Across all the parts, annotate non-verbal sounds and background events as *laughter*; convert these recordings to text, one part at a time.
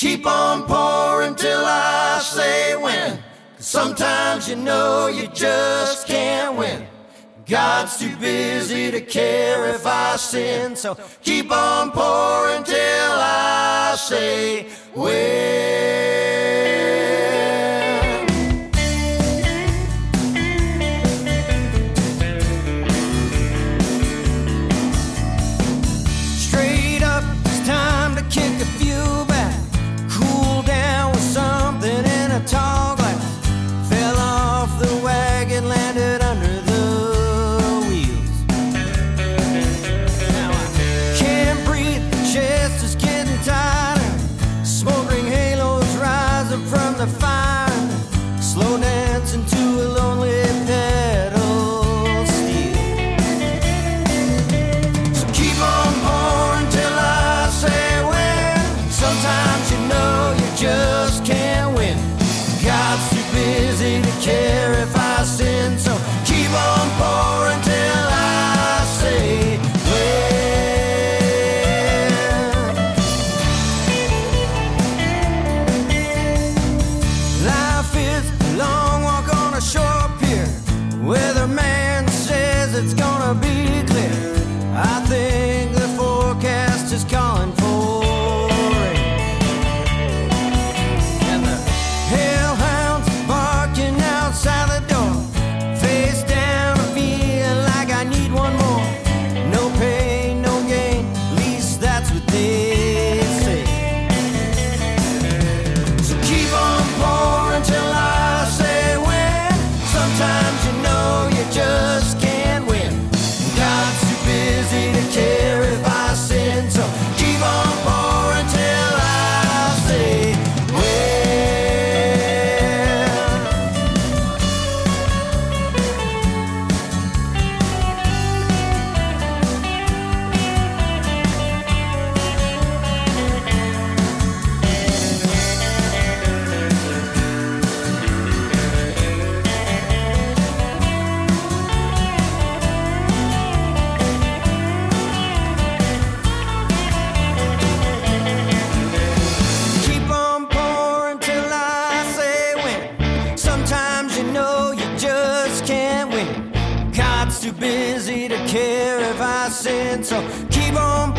Keep on pouring till I say when. Sometimes you know you just can't win. God's too busy to care if I sin. So keep on pouring till I say when. The fire. So keep on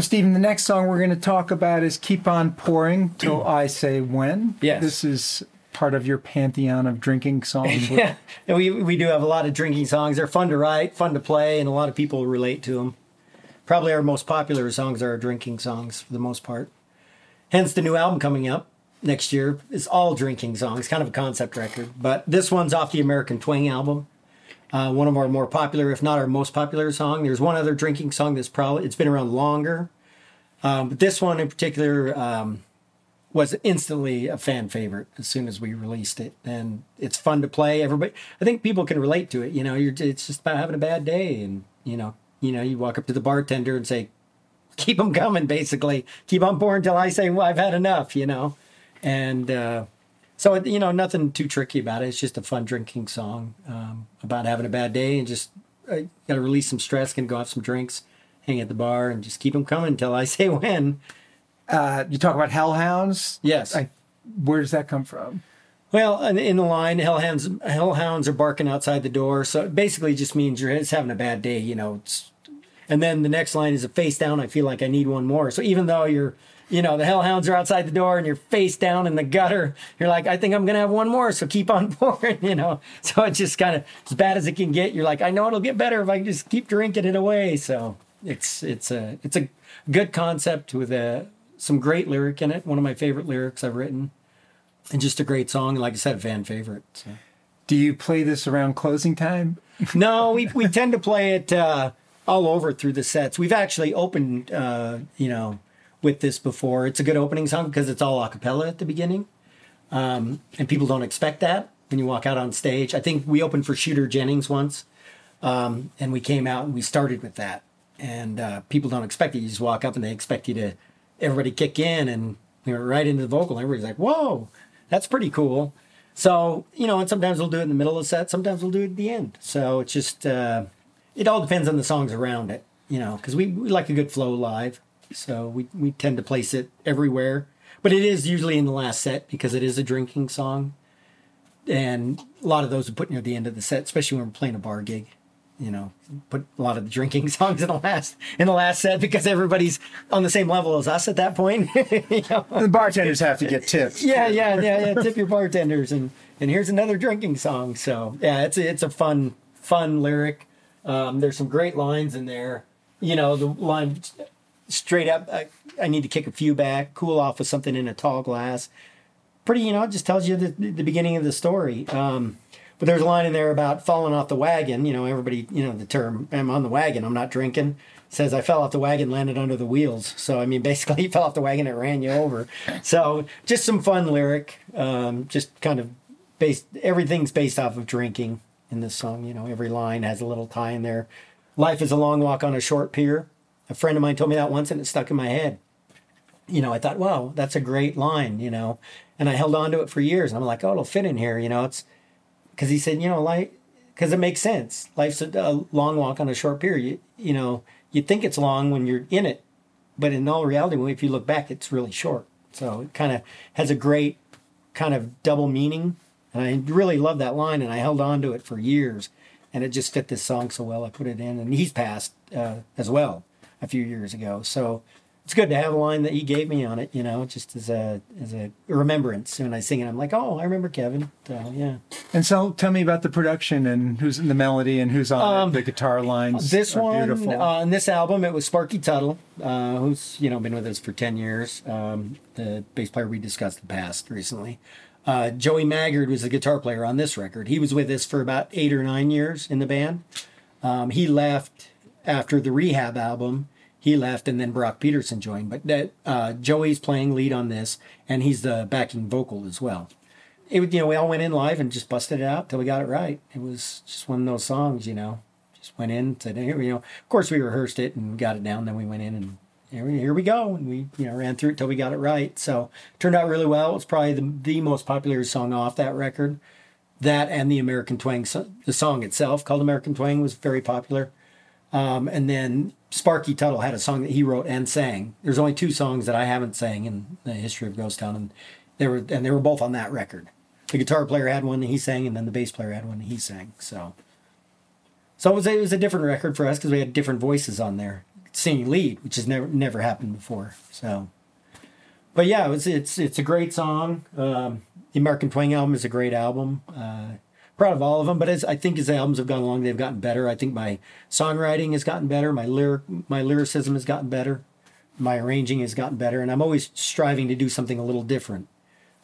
So, Stephen, the next song we're going to talk about is Keep On Pouring Till *clears throat* I Say When. Yes. This is part of your pantheon of drinking songs. *laughs* yeah, we we do have a lot of drinking songs. They're fun to write, fun to play, and a lot of people relate to them. Probably our most popular songs are our drinking songs for the most part. Hence, the new album coming up next year is all drinking songs, kind of a concept record. But this one's off the American Twang album. Uh, one of our more popular, if not our most popular song. There's one other drinking song that's probably it's been around longer, um, but this one in particular um, was instantly a fan favorite as soon as we released it, and it's fun to play. Everybody, I think people can relate to it. You know, you're it's just about having a bad day, and you know, you know, you walk up to the bartender and say, "Keep them coming," basically, keep on pouring till I say, "Well, I've had enough," you know, and. uh so you know, nothing too tricky about it. It's just a fun drinking song um, about having a bad day and just uh, got to release some stress, can go have some drinks, hang at the bar, and just keep them coming until I *laughs* say when. Uh, you talk about hellhounds. Yes. I, where does that come from? Well, in, the line, hellhounds hellhounds are barking outside the door. So it basically just means you're just having a bad day. You know, it's, And then the next line is a face down. I feel like I need one more. So even though you're, you know, the hellhounds are outside the door and you're face down in the gutter, you're like, I think I'm going to have one more. So keep on *laughs* pouring, you know. So it's just kind of as bad as it can get. You're like, I know it'll get better if I can just keep drinking it away. So it's, it's a, it's a good concept with a, some great lyric in it. One of my favorite lyrics I've written and just a great song. Like I said, a fan favorite. So. Do you play this around closing time? *laughs* no, we, we tend to play it, uh, all over through the sets. We've actually opened, uh, you know, with this before. It's a good opening song because it's all a cappella at the beginning. Um, and people don't expect that when you walk out on stage. I think we opened for Shooter Jennings once, um, and we came out and we started with that. And uh, people don't expect it. You just walk up and they expect you to, everybody kick in and we went right into the vocal. Everybody's like, whoa, that's pretty cool. So, you know, and sometimes we'll do it in the middle of the set, sometimes we'll do it at the end. So it's just, uh, it all depends on the songs around it, you know, because we, we like a good flow live. So we, we tend to place it everywhere. But it is usually in the last set because it is a drinking song. And a lot of those are put near the end of the set, especially when we're playing a bar gig. You know, put a lot of the drinking *laughs* songs in the last in the last set because everybody's on the same level as us at that point. *laughs* you know? The bartenders have to get tips. Yeah, yeah, yeah, yeah. Tip your bartenders and and here's another drinking song. So yeah, it's a, it's a fun fun lyric. Um, there's some great lines in there. You know, the line straight up, I, I, need to kick a few back, cool off with something in a tall glass. Pretty, you know, it just tells you the, the beginning of the story. Um, but there's a line in there about falling off the wagon. You know, everybody, you know, the term, I'm on the wagon, I'm not drinking. Says I fell off the wagon, landed under the wheels. So, I mean, *laughs* basically, you fell off the wagon, it ran you over. So, just some fun lyric. Um, just kind of based, everything's based off of drinking in this song. You know, every line has a little tie in there. Life is a long walk on a short pier. A friend of mine told me that once and it stuck in my head. You know, I thought, wow, that's a great line, you know, and I held on to it for years. And I'm like, oh, it'll fit in here, you know, it's because he said, you know, like, because it makes sense. Life's a, a, long walk on a short pier. You, you know, you think it's long when you're in it, but in all reality, if you look back, it's really short. So it kind of has a great kind of double meaning and I really love that line, and I held on to it for years. And it just fit this song so well. I put it in, and he's passed uh, as well a few years ago. So it's good to have a line that he gave me on it, you know, just as a as a remembrance. When I sing it, I'm like, oh, I remember Kevin. So yeah. And so, tell me about the production and who's in the melody and who's on um. The guitar lines. This one uh, on this album, it was Sparky Tuttle, uh, who's you know been with us for ten years. Um, the bass player we discussed the past recently. Uh, Joey Maggard was the guitar player on this record. He was with us for about eight or nine years in the band. Um, he left after the Rehab album. He left, and then Brock Peterson joined. But that uh, Joey's playing lead on this, and he's the backing vocal as well. It, you know, we all went in live and just busted it out till we got it right. It was just one of those songs, you know. Just went in, said, here you know. Of course, we rehearsed it and got it down. Then we went in and here we, here we go. And we, you know, ran through it till we got it right. So turned out really well. It's probably the, the most popular song off that record. That and the American Twang, the song itself called American Twang was very popular. Um, and then Sparky Tuttle had a song that he wrote and sang. There's only two songs that I haven't sang in the history of Ghost Town, and they were and they were both on that record. The guitar player had one that he sang, and then the bass player had one that he sang. So, so it was a, it was a different record for us because we had different voices on there singing lead, which has never never happened before. So, but yeah, it was, it's it's a great song. Um, the American Twang album is a great album. Uh, proud of all of them, but as I think as the albums have gone along, they've gotten better. I think my songwriting has gotten better. My lyric my lyricism has gotten better. My arranging has gotten better, and I'm always striving to do something a little different.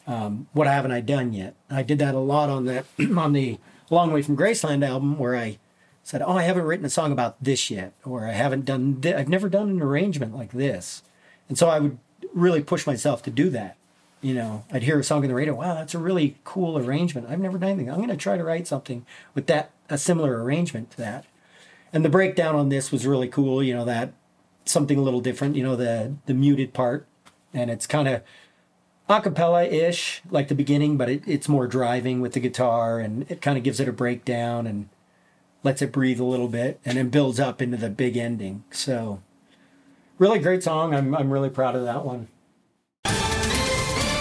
Um, what haven't I done yet? I did that a lot on the *clears throat* on the Long Way from Graceland album, where I said, "Oh, I haven't written a song about this yet," or "I haven't done. Th- I've never done an arrangement like this," and so I would really push myself to do that. You know, I'd hear a song in the radio. Wow, that's a really cool arrangement. I've never done anything. I'm going to try to write something with that a similar arrangement to that. And the breakdown on this was really cool. You know that something a little different. You know the the muted part, and it's kind of acapella ish like the beginning, but it, it's more driving with the guitar, and it kind of gives it a breakdown and lets it breathe a little bit, and then builds up into the big ending. So, really great song. I'm, I'm really proud of that one.